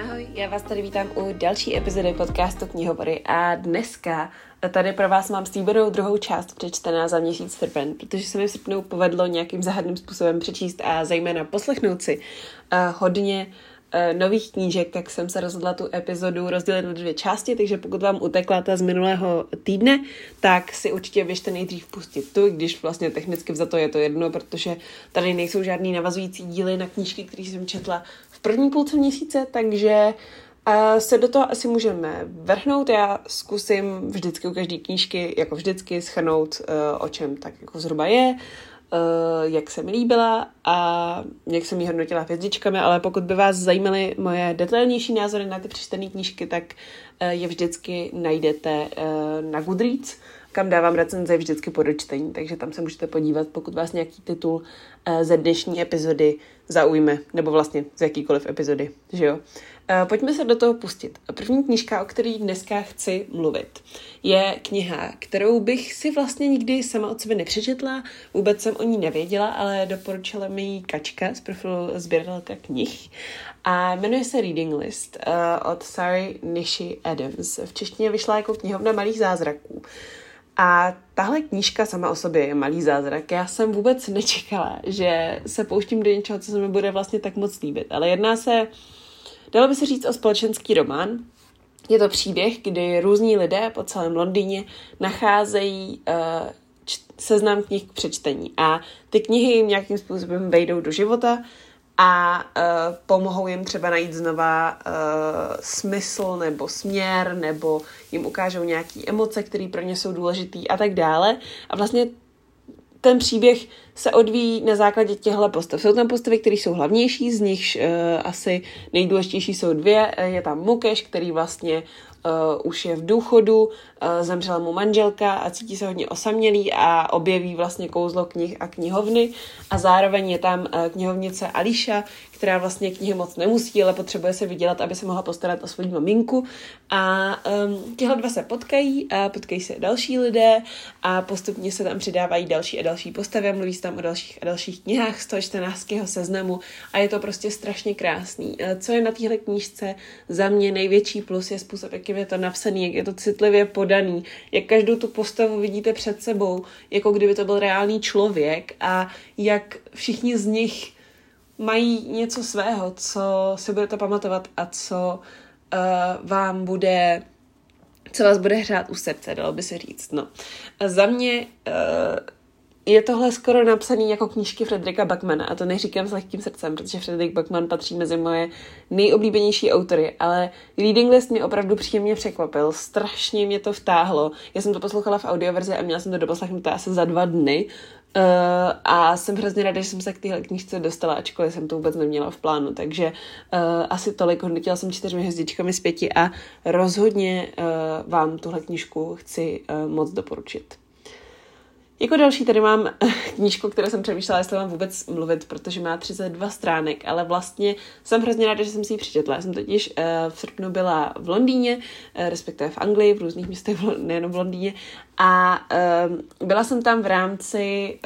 Ahoj, já vás tady vítám u další epizody podcastu Knihovory a dneska tady pro vás mám slíbenou druhou část přečtená za měsíc srpen, protože se mi v srpnu povedlo nějakým záhadným způsobem přečíst a zejména poslechnout si uh, hodně uh, nových knížek, tak jsem se rozhodla tu epizodu rozdělit na dvě části, takže pokud vám utekla ta z minulého týdne, tak si určitě běžte nejdřív pustit tu, když vlastně technicky za to je to jedno, protože tady nejsou žádný navazující díly na knížky, které jsem četla první půlce měsíce, takže a se do toho asi můžeme vrhnout. Já zkusím vždycky u každé knížky, jako vždycky, schrnout, uh, o čem tak jako zhruba je, uh, jak se mi líbila a jak jsem ji hodnotila hvězdičkami, ale pokud by vás zajímaly moje detailnější názory na ty přečtené knížky, tak je vždycky najdete na Goodreads, kam dávám recenze vždycky po dočtení, takže tam se můžete podívat, pokud vás nějaký titul ze dnešní epizody zaujme, nebo vlastně z jakýkoliv epizody, že jo. Uh, pojďme se do toho pustit. První knížka, o které dneska chci mluvit, je kniha, kterou bych si vlastně nikdy sama od sebe nepřečetla, vůbec jsem o ní nevěděla, ale doporučila mi ji Kačka z profilu sběratelka knih a jmenuje se Reading List uh, od Sary Nishi Adams. V češtině vyšla jako knihovna malých zázraků. A tahle knížka sama o sobě je malý zázrak. Já jsem vůbec nečekala, že se pouštím do něčeho, co se mi bude vlastně tak moc líbit. Ale jedná se, dalo by se říct, o společenský román. Je to příběh, kdy různí lidé po celém Londýně nacházejí uh, seznam knih k přečtení. A ty knihy jim nějakým způsobem vejdou do života a uh, pomohou jim třeba najít znova uh, smysl nebo směr, nebo jim ukážou nějaké emoce, které pro ně jsou důležitý a tak dále. A vlastně ten příběh se odvíjí na základě těchto postav. Jsou tam postavy, které jsou hlavnější, z nich uh, asi nejdůležitější jsou dvě. Je tam Mukeš, který vlastně uh, už je v důchodu, zemřela mu manželka a cítí se hodně osamělý a objeví vlastně kouzlo knih a knihovny a zároveň je tam uh, knihovnice Ališa, která vlastně knihy moc nemusí, ale potřebuje se vydělat, aby se mohla postarat o svou maminku a um, tyhle dva se potkají a potkají se další lidé a postupně se tam přidávají další a další postavy a mluví se tam o dalších a dalších knihách z toho 14. seznamu a je to prostě strašně krásný. Co je na téhle knížce za mě největší plus je způsob, jak je to napsaný, jak je to citlivě podaný, jak každou tu postavu vidíte před sebou, jako kdyby to byl reálný člověk a jak všichni z nich mají něco svého, co si budete pamatovat a co uh, vám bude co vás bude hrát u srdce, dalo by se říct. No. Za mě uh, je tohle skoro napsaný jako knížky Frederika Backmana a to neříkám s lehkým srdcem, protože Frederik Backman patří mezi moje nejoblíbenější autory, ale Reading List mě opravdu příjemně překvapil, strašně mě to vtáhlo. Já jsem to poslouchala v audioverzi a měla jsem to doposlechnuté asi za dva dny uh, a jsem hrozně ráda, že jsem se k téhle knížce dostala, ačkoliv jsem to vůbec neměla v plánu, takže uh, asi tolik, hodnotila jsem čtyřmi hvězdičkami z pěti a rozhodně uh, vám tuhle knížku chci uh, moc doporučit. Jako další tady mám knížku, kterou jsem přemýšlela, jestli mám vůbec mluvit, protože má 32 stránek, ale vlastně jsem hrozně ráda, že jsem si ji přečetla. Já jsem totiž uh, v srpnu byla v Londýně, uh, respektive v Anglii, v různých městech, nejenom v Londýně, a uh, byla jsem tam v rámci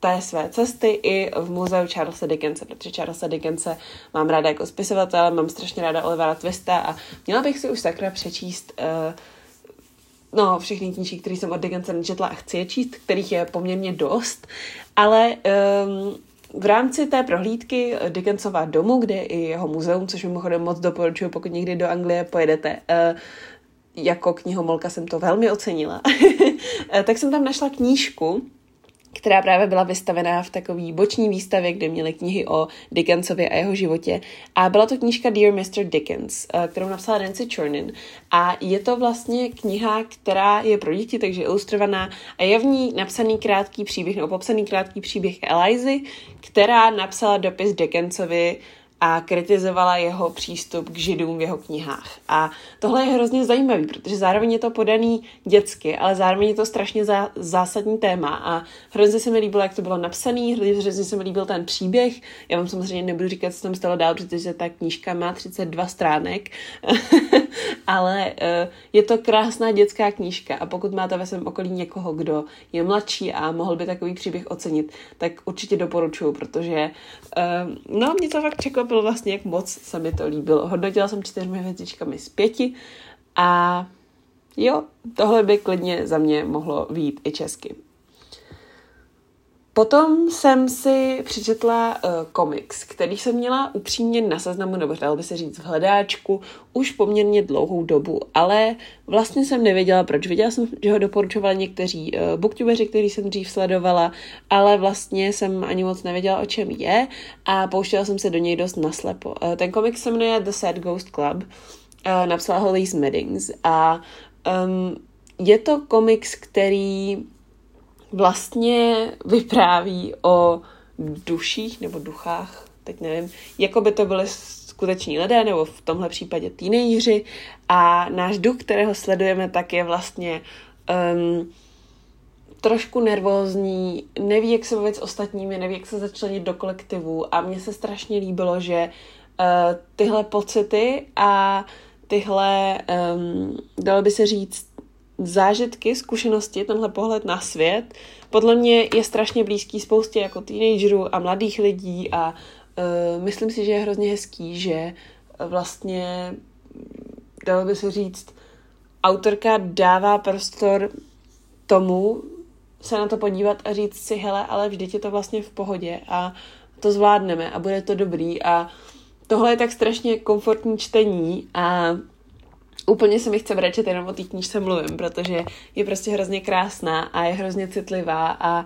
té své cesty i v muzeu Charlesa Dickense, protože Charlesa Dickense mám ráda jako spisovatel, mám strašně ráda Olivera Twista a měla bych si už sakra přečíst uh, no, všechny knížky, které jsem od Dickensa nečetla a chci je číst, kterých je poměrně dost, ale um, v rámci té prohlídky Dickensova domu, kde je i jeho muzeum, což mimochodem moc doporučuji, pokud někdy do Anglie pojedete, uh, jako knihomolka jsem to velmi ocenila, tak jsem tam našla knížku, která právě byla vystavená v takové boční výstavě, kde měly knihy o Dickensovi a jeho životě. A byla to knížka Dear Mr. Dickens, eh, kterou napsala Nancy Chernin. A je to vlastně kniha, která je pro děti, takže ilustrovaná a je v ní napsaný krátký příběh, nebo popsaný krátký příběh Elizy, která napsala dopis Dickensovi a kritizovala jeho přístup k židům v jeho knihách. A tohle je hrozně zajímavý, protože zároveň je to podaný dětsky, ale zároveň je to strašně zá, zásadní téma a hrozně se mi líbilo, jak to bylo napsané, hrozně se mi líbil ten příběh. Já vám samozřejmě nebudu říkat, co tam stalo dál, protože ta knížka má 32 stránek, ale uh, je to krásná dětská knížka a pokud máte ve svém okolí někoho, kdo je mladší a mohl by takový příběh ocenit, tak určitě doporučuju, protože uh, no, mě to fakt překvapilo bylo vlastně, jak moc se mi to líbilo. Hodnotila jsem čtyřmi hvězdičkami z pěti a jo, tohle by klidně za mě mohlo výjít i česky. Potom jsem si přečetla uh, komiks, který jsem měla upřímně na seznamu, nebo dalo by se říct v hledáčku, už poměrně dlouhou dobu, ale vlastně jsem nevěděla proč. Věděla jsem, že ho doporučovali někteří uh, booktubeři, který jsem dřív sledovala, ale vlastně jsem ani moc nevěděla, o čem je a pouštěla jsem se do něj dost naslepo. Uh, ten komiks se jmenuje The Sad Ghost Club, uh, napsala ho Lee Meddings a um, je to komiks, který vlastně vypráví o duších nebo duchách, teď nevím, jako by to byly skuteční lidé, nebo v tomhle případě teenageři. A náš duch, kterého sledujeme, tak je vlastně um, trošku nervózní, neví, jak se bavit s ostatními, neví, jak se začlenit do kolektivu. A mně se strašně líbilo, že uh, tyhle pocity a tyhle, um, dalo by se říct, zážitky, zkušenosti, tenhle pohled na svět, podle mě je strašně blízký spoustě jako teenagerů a mladých lidí a uh, myslím si, že je hrozně hezký, že vlastně, dalo by se říct, autorka dává prostor tomu se na to podívat a říct si, hele, ale vždyť je to vlastně v pohodě a to zvládneme a bude to dobrý. A tohle je tak strašně komfortní čtení a úplně se mi chce brečet jenom o té knížce mluvím, protože je prostě hrozně krásná a je hrozně citlivá a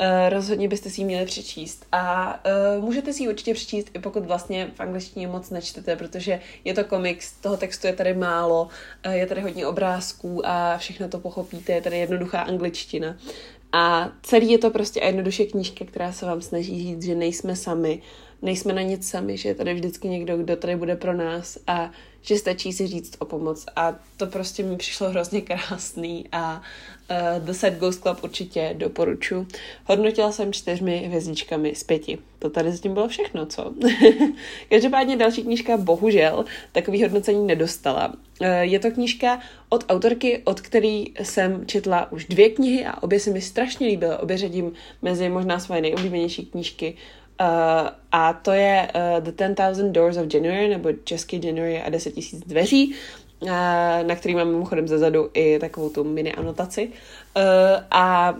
Uh, rozhodně byste si ji měli přečíst. A uh, můžete si ji určitě přečíst, i pokud vlastně v angličtině moc nečtete, protože je to komiks, toho textu je tady málo, uh, je tady hodně obrázků a všechno to pochopíte, je tady jednoduchá angličtina. A celý je to prostě jednoduše knížka, která se vám snaží říct, že nejsme sami, nejsme na nic sami, že je tady vždycky někdo, kdo tady bude pro nás a že stačí si říct o pomoc a to prostě mi přišlo hrozně krásný a uh, The Set Ghost Club určitě doporučuji. Hodnotila jsem čtyřmi hvězdičkami z pěti. To tady s tím bylo všechno, co? Každopádně další knížka bohužel takový hodnocení nedostala. Uh, je to knížka od autorky, od který jsem četla už dvě knihy a obě se mi strašně líbily. Obě řadím mezi možná svoje nejoblíbenější knížky Uh, a to je uh, The 10,000 Doors of January, nebo Český January a 10 000 dveří, uh, na který mám mimochodem zezadu i takovou tu mini anotaci. Uh, a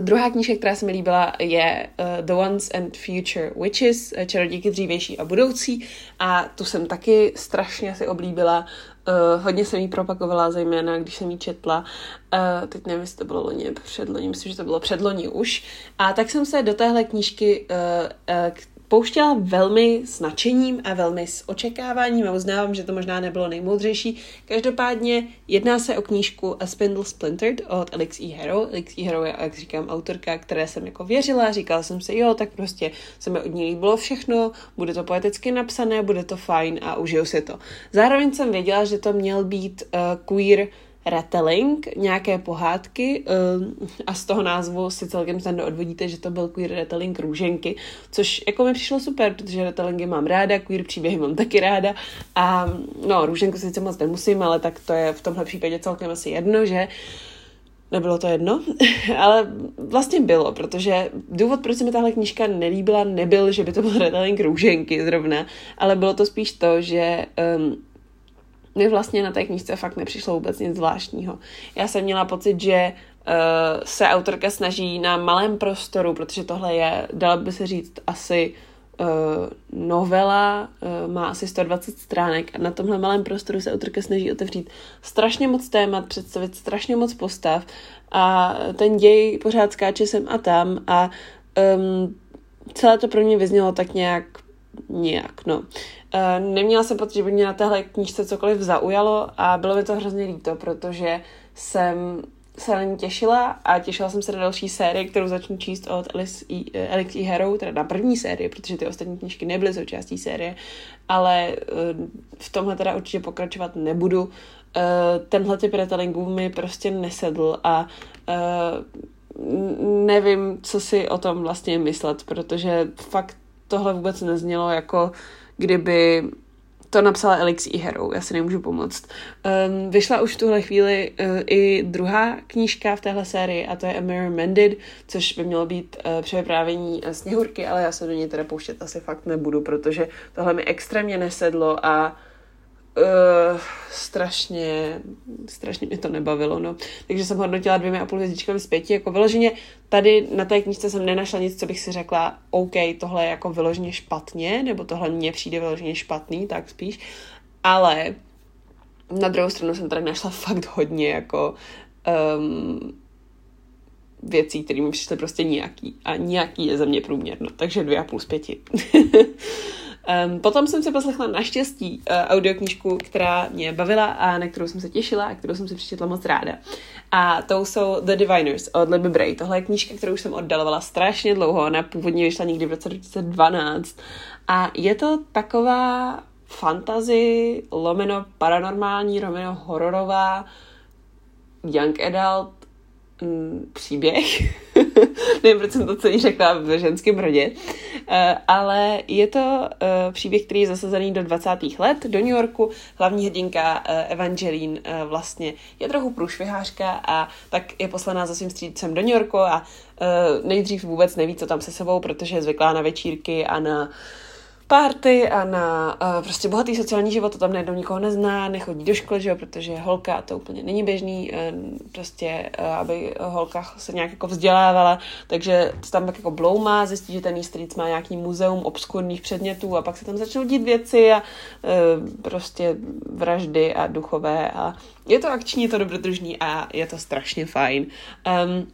Druhá knížka, která se mi líbila, je uh, The Once and Future Witches, čarodějky dřívější a budoucí. A tu jsem taky strašně si oblíbila. Uh, hodně jsem ji propagovala, zejména když jsem ji četla. Uh, teď nevím, jestli to bylo loni, předloni, myslím, že to bylo předloni už. A tak jsem se do téhle knížky uh, uh, pouštěla velmi s nadšením a velmi s očekáváním a uznávám, že to možná nebylo nejmoudřejší. Každopádně jedná se o knížku A Spindle Splintered od Alex E. Hero. Alex E. Hero je, jak říkám, autorka, které jsem jako věřila, říkala jsem si, jo, tak prostě se mi od ní líbilo všechno, bude to poeticky napsané, bude to fajn a užiju si to. Zároveň jsem věděla, že to měl být uh, queer retelling, nějaké pohádky uh, a z toho názvu si celkem snadno odvodíte, že to byl queer retelling růženky, což jako mi přišlo super, protože retellingy mám ráda, queer příběhy mám taky ráda. A no, růženku sice moc nemusím, ale tak to je v tomhle případě celkem asi jedno, že Nebylo to jedno, ale vlastně bylo, protože důvod, proč se mi tahle knížka nelíbila, nebyl, že by to byl retelling růženky zrovna, ale bylo to spíš to, že um, mi vlastně na té knížce fakt nepřišlo vůbec nic zvláštního. Já jsem měla pocit, že uh, se autorka snaží na malém prostoru, protože tohle je, dala by se říct, asi uh, novela, uh, má asi 120 stránek a na tomhle malém prostoru se autorka snaží otevřít strašně moc témat, představit strašně moc postav a ten děj pořád skáče sem a tam a um, celé to pro mě vyznělo tak nějak nějak, no. Eh, neměla jsem pocit, že by mě na téhle knížce cokoliv zaujalo a bylo mi to hrozně líto, protože jsem se na ní těšila a těšila jsem se na další sérii, kterou začnu číst od Alice E. Alex E. Hero, teda na první sérii, protože ty ostatní knížky nebyly součástí série, ale eh, v tomhle teda určitě pokračovat nebudu. Tenhle typ retellingů mi prostě nesedl a nevím, co si o tom vlastně myslet, protože fakt tohle vůbec neznělo jako kdyby to napsala Elix E. Hero, já si nemůžu pomoct. Um, vyšla už v tuhle chvíli uh, i druhá knížka v téhle sérii a to je A Mirror Mended, což by mělo být uh, převyprávění sněhurky, ale já se do něj teda pouštět asi fakt nebudu, protože tohle mi extrémně nesedlo a Uh, strašně, strašně mě to nebavilo, no. Takže jsem hodnotila dvěmi a půl hvězdičkami z pěti, jako vyloženě tady na té knižce jsem nenašla nic, co bych si řekla, OK, tohle je jako vyloženě špatně, nebo tohle mně přijde vyloženě špatný, tak spíš, ale na druhou stranu jsem tady našla fakt hodně jako um, věcí, které mi přišly prostě nějaký a nějaký je za mě průměrno, takže dvě a půl z pěti. Um, potom jsem si poslechla naštěstí uh, audioknížku, která mě bavila a na kterou jsem se těšila a kterou jsem si přečetla moc ráda. A to jsou The Diviners od Libby Bray. Tohle je knížka, kterou už jsem oddalovala strašně dlouho. Ona původně vyšla někdy v roce 2012. A je to taková fantasy, lomeno paranormální, lomeno hororová, young adult mm, příběh. Nevím, proč jsem to celý řekla v ženském rodě. Uh, ale je to uh, příběh, který je zasazený do 20. let do New Yorku. Hlavní hrdinka uh, Evangeline vlastně je trochu průšvihářka a tak je poslaná za svým střídcem do New Yorku a nejdřív vůbec neví, co tam se sebou, protože je zvyklá na večírky a na uh, party a na uh, prostě bohatý sociální život, to tam najednou nikoho nezná, nechodí do školy, že jo, protože holka, to úplně není běžný, uh, prostě, uh, aby holka se nějak jako vzdělávala, takže to tam tak jako bloumá, zjistí, že ten strýc má nějaký muzeum obskurních předmětů a pak se tam začnou dít věci a uh, prostě vraždy a duchové a je to akční, je to dobrodružný a je to strašně fajn. Um,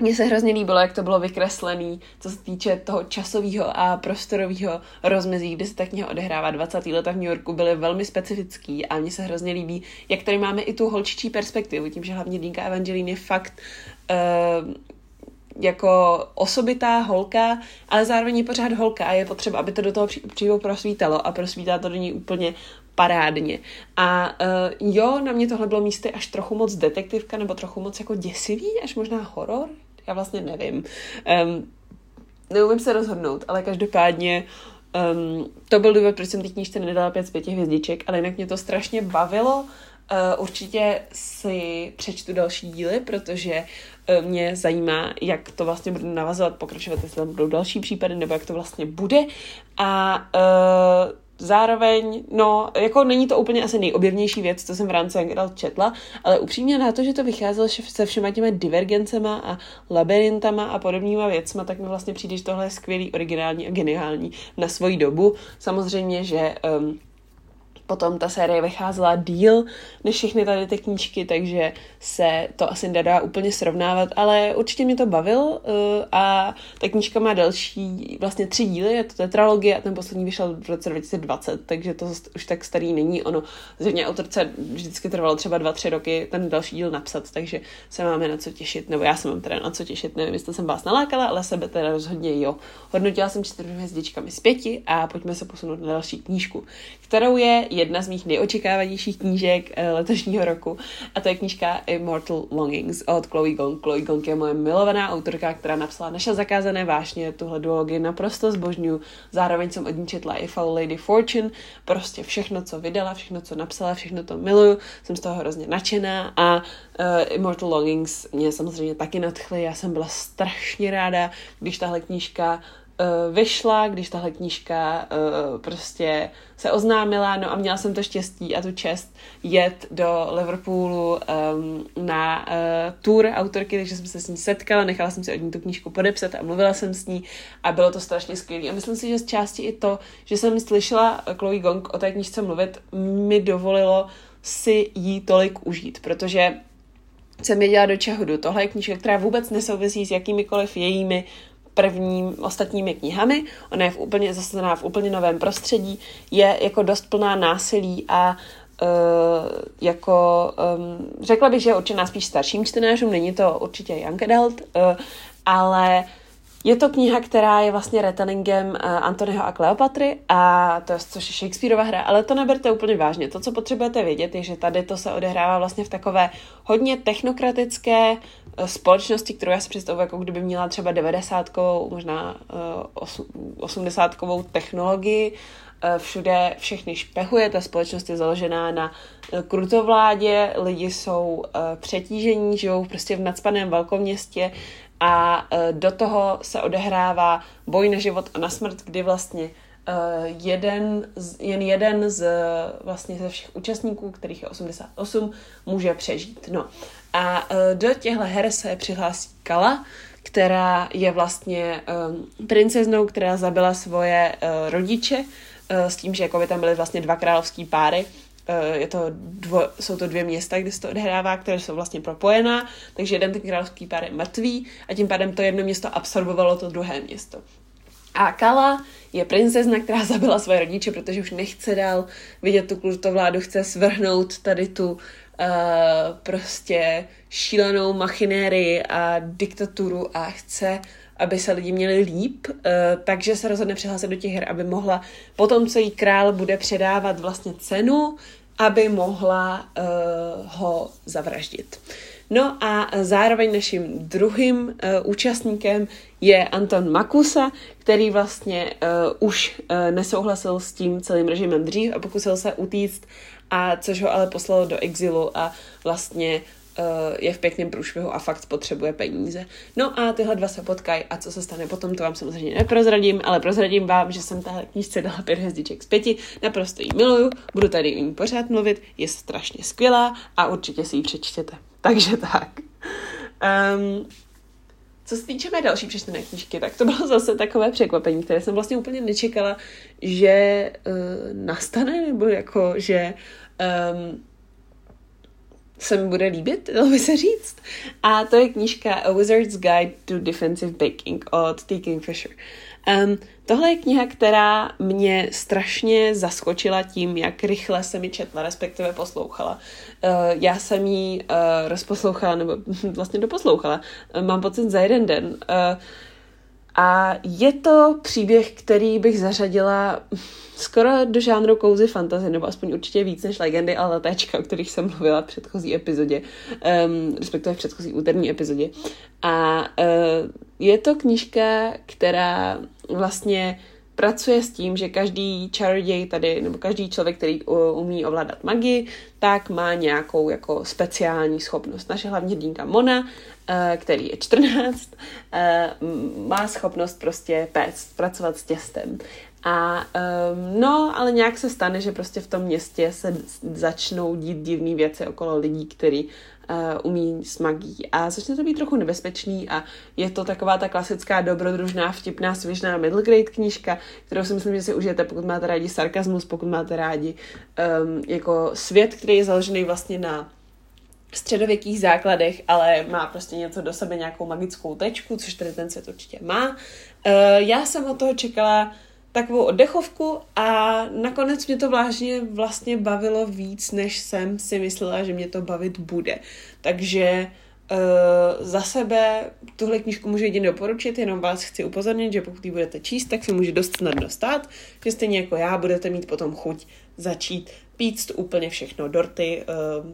mně se hrozně líbilo, jak to bylo vykreslené, co se týče toho časového a prostorového rozmezí, kdy se ta kniha odehrává 20. leta v New Yorku, byly velmi specifický a mně se hrozně líbí, jak tady máme i tu holčičí perspektivu, tím, že hlavně Dínka Evangeline je fakt uh, jako osobitá holka, ale zároveň je pořád holka a je potřeba, aby to do toho přímo prosvítalo a prosvítá to do ní úplně parádně. A uh, jo, na mě tohle bylo místy až trochu moc detektivka, nebo trochu moc jako děsivý, až možná horor, já vlastně nevím. Um, neumím se rozhodnout, ale každopádně um, to byl důvod, proč jsem té knížce nedala pět z pěti hvězdiček, ale jinak mě to strašně bavilo. Uh, určitě si přečtu další díly, protože uh, mě zajímá, jak to vlastně bude navazovat, pokračovat, jestli tam budou další případy, nebo jak to vlastně bude. A uh, zároveň, no, jako není to úplně asi nejobjevnější věc, co jsem v rámci Adult četla, ale upřímně na to, že to vycházelo se všema těmi divergencema a labyrintama a podobnýma věcma, tak mi vlastně přijde, že tohle je skvělý, originální a geniální na svoji dobu. Samozřejmě, že um, Potom ta série vycházela díl než všechny tady ty knížky, takže se to asi nedá úplně srovnávat, ale určitě mě to bavil uh, a ta knížka má další, vlastně tři díly, je to tetralogie a ten poslední vyšel v roce 2020, takže to už tak starý není. Ono zřejmě autorce vždycky trvalo třeba dva, tři roky ten další díl napsat, takže se máme na co těšit, nebo já se mám teda na co těšit, nevím, jestli jsem vás nalákala, ale sebe teda rozhodně jo. Hodnotila jsem čtyřmi hvězdičkami z pěti a pojďme se posunout na další knížku, kterou je jedna z mých nejočekávanějších knížek eh, letošního roku a to je knížka Immortal Longings od Chloe Gong. Chloe Gong je moje milovaná autorka, která napsala Naše zakázané vášně, tuhle duologii naprosto zbožňuju. Zároveň jsem od ní četla i Foul Lady Fortune, prostě všechno, co vydala, všechno, co napsala, všechno to miluju, jsem z toho hrozně nadšená a uh, Immortal Longings mě samozřejmě taky nadchly, já jsem byla strašně ráda, když tahle knížka uh, vyšla, když tahle knížka uh, prostě se oznámila, no a měla jsem to štěstí a tu čest jet do Liverpoolu um, na uh, tour autorky, takže jsem se s ní setkala, nechala jsem si od ní tu knížku podepsat a mluvila jsem s ní a bylo to strašně skvělé. A myslím si, že z části i to, že jsem slyšela Chloe Gong o té knížce mluvit, mi dovolilo si jí tolik užít, protože jsem věděla, do čeho jdu. Tohle je knížka, která vůbec nesouvisí s jakýmikoliv jejími prvním ostatními knihami. Ona je v úplně zasazená v úplně novém prostředí, je jako dost plná násilí a Uh, jako um, řekla bych, že je určená spíš starším čtenářům, není to určitě young adult, uh, ale je to kniha, která je vlastně retellingem uh, Antonyho a Kleopatry a to což je Shakespeareova hra, ale to neberte úplně vážně. To, co potřebujete vědět, je, že tady to se odehrává vlastně v takové hodně technokratické společnosti, kterou já si představuji, jako kdyby měla třeba 90 možná 80 technologii, všude všechny špehuje, ta společnost je založená na krutovládě, lidi jsou přetížení, žijou prostě v nadspaném velkoměstě a do toho se odehrává boj na život a na smrt, kdy vlastně jeden, z, jen jeden z vlastně ze všech účastníků, kterých je 88, může přežít. No. A uh, do těchto her se přihlásí Kala, která je vlastně um, princeznou, která zabila svoje rodiče s tím, že jako by tam byly vlastně dva královský páry. Je to dvo, jsou to dvě města, kde se to odhrává, které jsou vlastně propojená, takže jeden ten královský pár je mrtvý a tím pádem to jedno město absorbovalo to druhé město. A Kala je princezna, která zabila své rodiče, protože už nechce dál vidět tu kultovládu, chce svrhnout tady tu uh, prostě šílenou machinérii a diktaturu a chce, aby se lidi měli líp, uh, takže se rozhodne přihlásit do těch her, aby mohla, potom co jí král bude předávat vlastně cenu, aby mohla uh, ho zavraždit. No a zároveň naším druhým uh, účastníkem je Anton Makusa, který vlastně uh, už uh, nesouhlasil s tím celým režimem dřív a pokusil se utíct, a což ho ale poslalo do exilu a vlastně je v pěkném průšvihu a fakt potřebuje peníze. No a tyhle dva se potkají a co se stane potom, to vám samozřejmě neprozradím, ale prozradím vám, že jsem tahle knížce dala pět hvězdiček z pěti, naprosto jí miluju, budu tady o ní pořád mluvit, je strašně skvělá a určitě si ji přečtěte. Takže tak. Um, co se týče mé další přečtené knížky, tak to bylo zase takové překvapení, které jsem vlastně úplně nečekala, že uh, nastane, nebo jako, že um, se mi bude líbit, dalo by se říct. A to je knížka A Wizard's Guide to Defensive Baking od T. Kingfisher. Um, tohle je kniha, která mě strašně zaskočila tím, jak rychle se mi četla, respektive poslouchala. Uh, já jsem ji uh, rozposlouchala, nebo vlastně doposlouchala, uh, mám pocit za jeden den. Uh, a je to příběh, který bych zařadila skoro do žánru kouzy fantasy, nebo aspoň určitě víc než legendy a letéčka, o kterých jsem mluvila v předchozí epizodě, um, respektive v předchozí úterní epizodě. A uh, je to knížka, která vlastně pracuje s tím, že každý čaroděj tady, nebo každý člověk, který umí ovládat magii, tak má nějakou jako speciální schopnost. Naše hlavní dínka Mona, eh, který je 14, eh, má schopnost prostě péct, pracovat s těstem. A um, no, ale nějak se stane, že prostě v tom městě se začnou dít divné věci okolo lidí, který uh, umí s. A začne to být trochu nebezpečný a je to taková ta klasická dobrodružná, vtipná, svěžná middle grade knížka, kterou si myslím, že si užijete, pokud máte rádi sarkazmus, pokud máte rádi um, jako svět, který je založený vlastně na středověkých základech, ale má prostě něco do sebe, nějakou magickou tečku, což tady ten svět určitě má. Uh, já jsem od toho čekala takovou oddechovku a nakonec mě to vlážně vlastně bavilo víc, než jsem si myslela, že mě to bavit bude. Takže Uh, za sebe tuhle knížku můžu jedině doporučit, jenom vás chci upozornit, že pokud ji budete číst, tak si může dost snadno stát, že stejně jako já budete mít potom chuť začít pít úplně všechno, dorty, uh,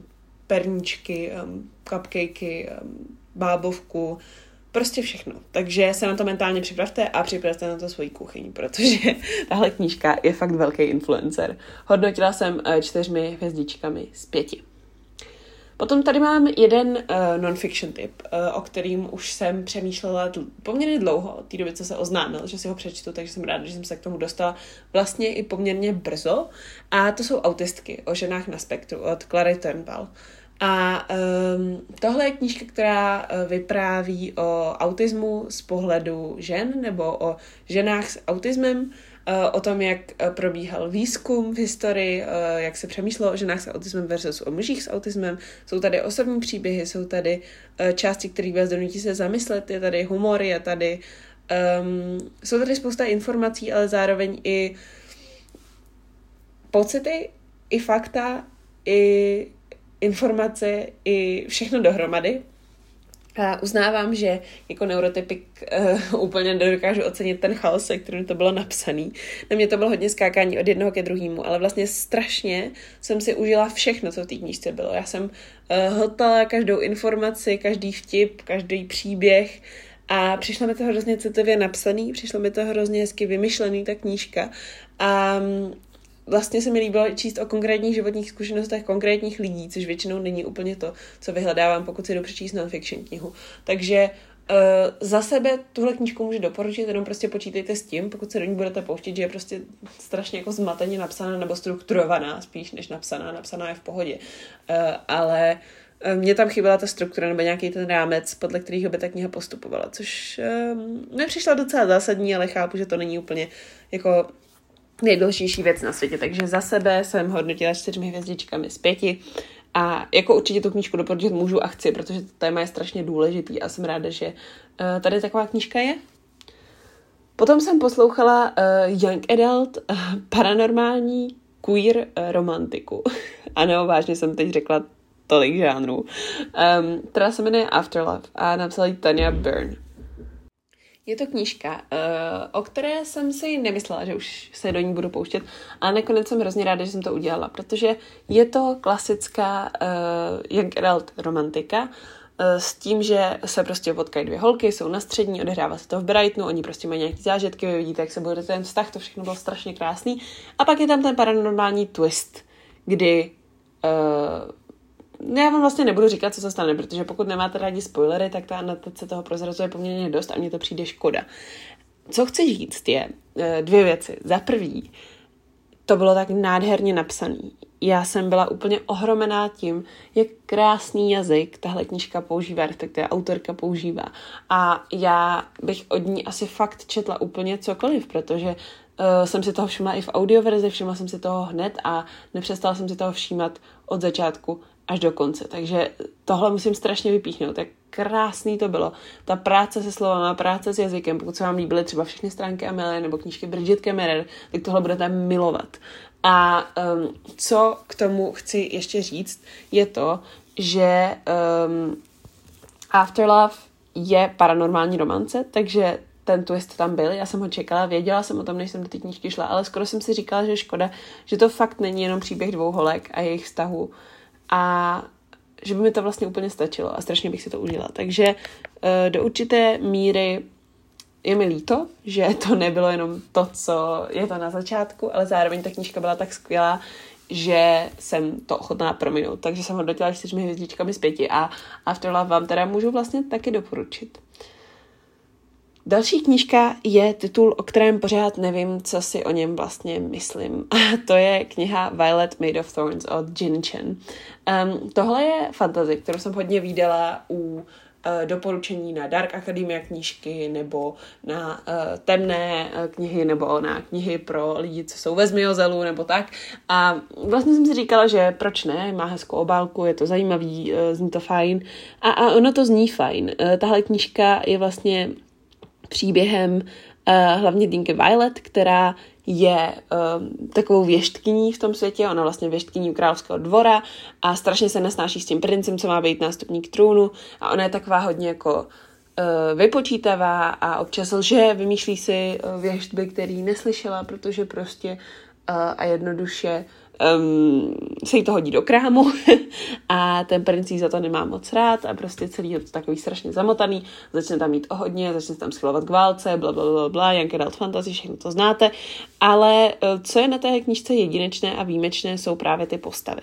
perníčky, um, cupcakey, um, bábovku, Prostě všechno. Takže se na to mentálně připravte a připravte na to svoji kuchyň, protože tahle knížka je fakt velký influencer. Hodnotila jsem eh, čtyřmi hvězdičkami z pěti. Potom tady mám jeden uh, non-fiction tip, uh, o kterým už jsem přemýšlela dl- poměrně dlouho, od té doby, co se oznámil, že si ho přečtu, takže jsem ráda, že jsem se k tomu dostala vlastně i poměrně brzo. A to jsou autistky o ženách na spektru od Clary Turnbull. A um, tohle je knížka, která uh, vypráví o autismu z pohledu žen nebo o ženách s autismem, uh, o tom, jak uh, probíhal výzkum v historii, jak se přemýšlelo o ženách s autismem versus o mužích s autismem. Jsou tady osobní příběhy, jsou tady části, které vás donutí se zamyslet, je tady humor, je tady um, jsou tady spousta informací, ale zároveň i pocity, i fakta, i informace i všechno dohromady. A uznávám, že jako neurotypik uh, úplně nedokážu ocenit ten chaos, se kterým to bylo napsaný. Na mě to bylo hodně skákání od jednoho ke druhému, ale vlastně strašně jsem si užila všechno, co v té knížce bylo. Já jsem uh, hltala každou informaci, každý vtip, každý příběh a přišlo mi to hrozně citově napsaný, přišlo mi to hrozně hezky vymyšlený, ta knížka. A mm, vlastně se mi líbilo číst o konkrétních životních zkušenostech konkrétních lidí, což většinou není úplně to, co vyhledávám, pokud si jdu přečíst non-fiction knihu. Takže uh, za sebe tuhle knížku můžu doporučit, jenom prostě počítejte s tím, pokud se do ní budete pouštět, že je prostě strašně jako zmateně napsaná nebo strukturovaná, spíš než napsaná. Napsaná je v pohodě. Uh, ale uh, mně tam chyběla ta struktura nebo nějaký ten rámec, podle kterého by ta kniha postupovala, což mi přišla docela zásadní, ale chápu, že to není úplně jako nejdůležitější věc na světě. Takže za sebe jsem hodnotila čtyřmi hvězdičkami z pěti. A jako určitě tu knížku doporučit můžu a chci, protože to téma je strašně důležitý a jsem ráda, že uh, tady taková knížka je. Potom jsem poslouchala uh, Young Adult, uh, paranormální queer romantiku. ano, vážně jsem teď řekla tolik žánrů. Um, která se jmenuje Afterlove a napsala ji Tanya Byrne. Je to knížka, eh, o které jsem si nemyslela, že už se do ní budu pouštět, ale nakonec jsem hrozně ráda, že jsem to udělala, protože je to klasická uh, young adult romantika, eh, s tím, že se prostě potkají dvě holky, jsou na střední, odehrává se to v Brightonu, oni prostě mají nějaký zážitky, vy vidíte, jak se bude ten vztah, to všechno bylo strašně krásný. A pak je tam ten paranormální twist, kdy já vám vlastně nebudu říkat, co se stane, protože pokud nemáte rádi spoilery, tak ta anotace toho prozrazuje poměrně dost a mně to přijde škoda. Co chci říct je eh, dvě věci. Za prvý, to bylo tak nádherně napsaný. Já jsem byla úplně ohromená tím, jak krásný jazyk tahle knižka používá, respektive autorka používá. A já bych od ní asi fakt četla úplně cokoliv, protože uh, jsem si toho všimla i v audioverzi, všimla jsem si toho hned a nepřestala jsem si toho všímat od začátku až do konce. Takže tohle musím strašně vypíchnout, jak krásný to bylo. Ta práce se slovama, práce s jazykem, pokud se vám líbily třeba všechny stránky Amelie nebo knížky Bridget Kemmerer, tak tohle budete milovat. A um, co k tomu chci ještě říct, je to, že um, Afterlove je paranormální romance, takže ten twist tam byl, já jsem ho čekala, věděla jsem o tom, než jsem do té knížky šla, ale skoro jsem si říkala, že škoda, že to fakt není jenom příběh dvou holek a jejich vztahu, a že by mi to vlastně úplně stačilo a strašně bych si to užila. Takže uh, do určité míry je mi líto, že to nebylo jenom to, co je to na začátku, ale zároveň ta knížka byla tak skvělá, že jsem to ochotná prominout. Takže jsem hodnotila čtyřmi hvězdičkami z pěti a Afterlove vám teda můžu vlastně taky doporučit. Další knížka je titul, o kterém pořád nevím, co si o něm vlastně myslím. to je kniha Violet Made of Thorns od Jin Chen. Um, tohle je fantazie, kterou jsem hodně viděla u uh, doporučení na Dark Academia knížky nebo na uh, temné uh, knihy nebo na knihy pro lidi, co jsou ve Zmiozelu nebo tak. A vlastně jsem si říkala, že proč ne, má hezkou obálku, je to zajímavý, uh, zní to fajn. A, a ono to zní fajn. Uh, tahle knížka je vlastně příběhem uh, hlavně Dinky Violet, která je uh, takovou věštkyní v tom světě, ona vlastně věštkyní u královského dvora a strašně se nesnáší s tím princem, co má být nástupník trůnu. A ona je taková hodně jako uh, vypočítavá a občas lže, vymýšlí si věštby, který neslyšela, protože prostě uh, a jednoduše um, se jí to hodí do krámu a ten princ za to nemá moc rád a prostě celý je to takový strašně zamotaný, začne tam mít o hodně, začne tam schylovat k válce, bla, bla, bla, bla, Young Adult Fantasy, všechno to znáte, ale eh, co je na té knižce jedinečné a výjimečné, jsou právě ty postavy.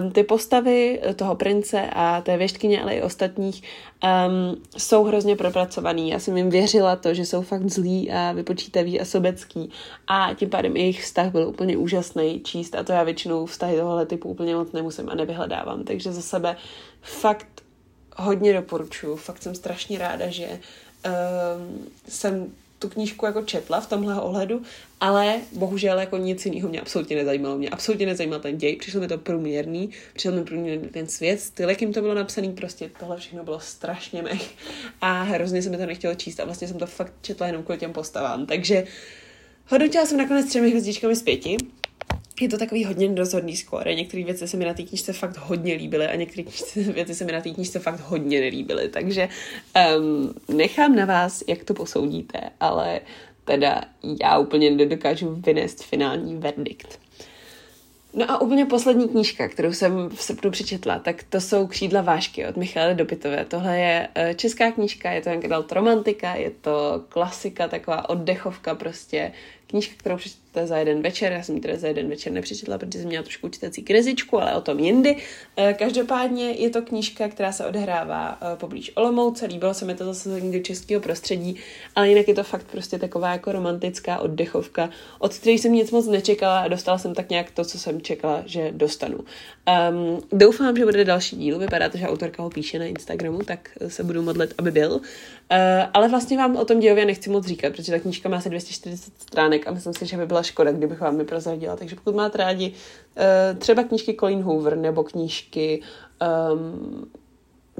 Um, ty postavy toho prince a té věštkyně, ale i ostatních um, jsou hrozně propracovaný. Já jsem jim věřila to, že jsou fakt zlí a vypočítaví a sobecký a tím pádem jejich vztah byl úplně úžasný číst a to já většinou vztahy tohohle typu úplně moc nemusím a nevyhledávám. Takže za sebe fakt hodně doporučuju. Fakt jsem strašně ráda, že um, jsem tu knížku jako četla v tomhle ohledu, ale bohužel jako nic jiného mě absolutně nezajímalo. Mě absolutně nezajímal ten děj, přišlo mi to průměrný, přišel mi průměrný ten svět, styl, jakým to bylo napsaný, prostě tohle všechno bylo strašně mech a hrozně se mi to nechtělo číst a vlastně jsem to fakt četla jenom kvůli těm postavám. Takže hodnotila jsem nakonec třemi hvězdičkami z pěti. Je to takový hodně rozhodný skóre. Některé věci se mi na té knižce fakt hodně líbily a některé věci se mi na té knižce fakt hodně nelíbily. Takže um, nechám na vás, jak to posoudíte, ale teda já úplně nedokážu vynést finální verdikt. No a úplně poslední knížka, kterou jsem v srpnu přečetla, tak to jsou Křídla vášky od Michály Dopitové. Tohle je eh, česká knížka, je to jen romantika, je to klasika, taková oddechovka prostě, knížka, kterou přečtete za jeden večer. Já jsem teda za jeden večer nepřečetla, protože jsem měla trošku čtecí krizičku, ale o tom jindy. Eh, každopádně je to knížka, která se odehrává eh, poblíž Olomouce. Líbilo se mi to zase do českého prostředí, ale jinak je to fakt prostě taková jako romantická oddechovka, od které jsem nic moc nečekala a dostala jsem tak nějak to, co jsem čekala, že dostanu. Um, doufám, že bude další díl. Vypadá to, že autorka ho píše na Instagramu, tak se budu modlit, aby byl. Uh, ale vlastně vám o tom dějově nechci moc říkat, protože ta knížka má asi 240 stránek a myslím si, že by byla škoda, kdybych vám je prozradila. Takže pokud máte rádi uh, třeba knížky Colleen Hoover nebo knížky um,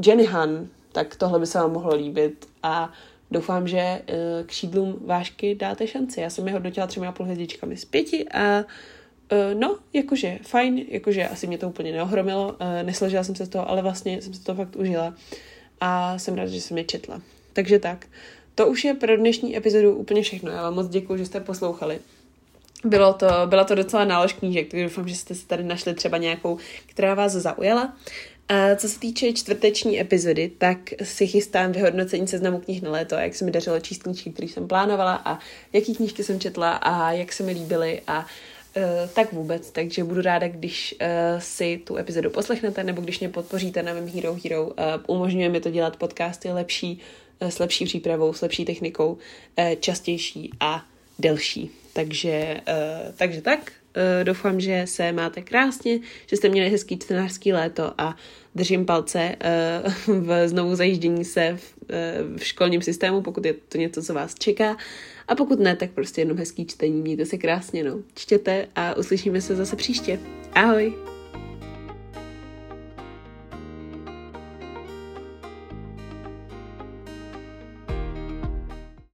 Jenny Han, tak tohle by se vám mohlo líbit a doufám, že uh, k šídlům vášky dáte šanci. Já jsem je hodnotila třemi a půl hvězdičkami z pěti a uh, no, jakože fajn, jakože asi mě to úplně neohromilo, nesložila jsem se z toho, ale vlastně jsem se to fakt užila a jsem ráda, že jsem je četla. Takže tak. To už je pro dnešní epizodu úplně všechno. Já vám moc děkuji, že jste poslouchali. Bylo to, byla to docela nálož knížek, takže doufám, že jste si tady našli třeba nějakou, která vás zaujala. A co se týče čtvrteční epizody, tak si chystám vyhodnocení seznamu knih na léto, jak se mi dařilo číst knížky, které jsem plánovala a jaký knížky jsem četla a jak se mi líbily a uh, tak vůbec. Takže budu ráda, když uh, si tu epizodu poslechnete nebo když mě podpoříte na mém Hero Hero. Uh, umožňuje mi to dělat podcasty lepší, s lepší přípravou, s lepší technikou, častější a delší. Takže, uh, takže tak. Uh, doufám, že se máte krásně, že jste měli hezký čtenářský léto a držím palce uh, v znovu zajíždění se v, uh, v školním systému, pokud je to něco, co vás čeká. A pokud ne, tak prostě jenom hezký čtení. Mějte se krásně, no. Čtěte a uslyšíme se zase příště. Ahoj!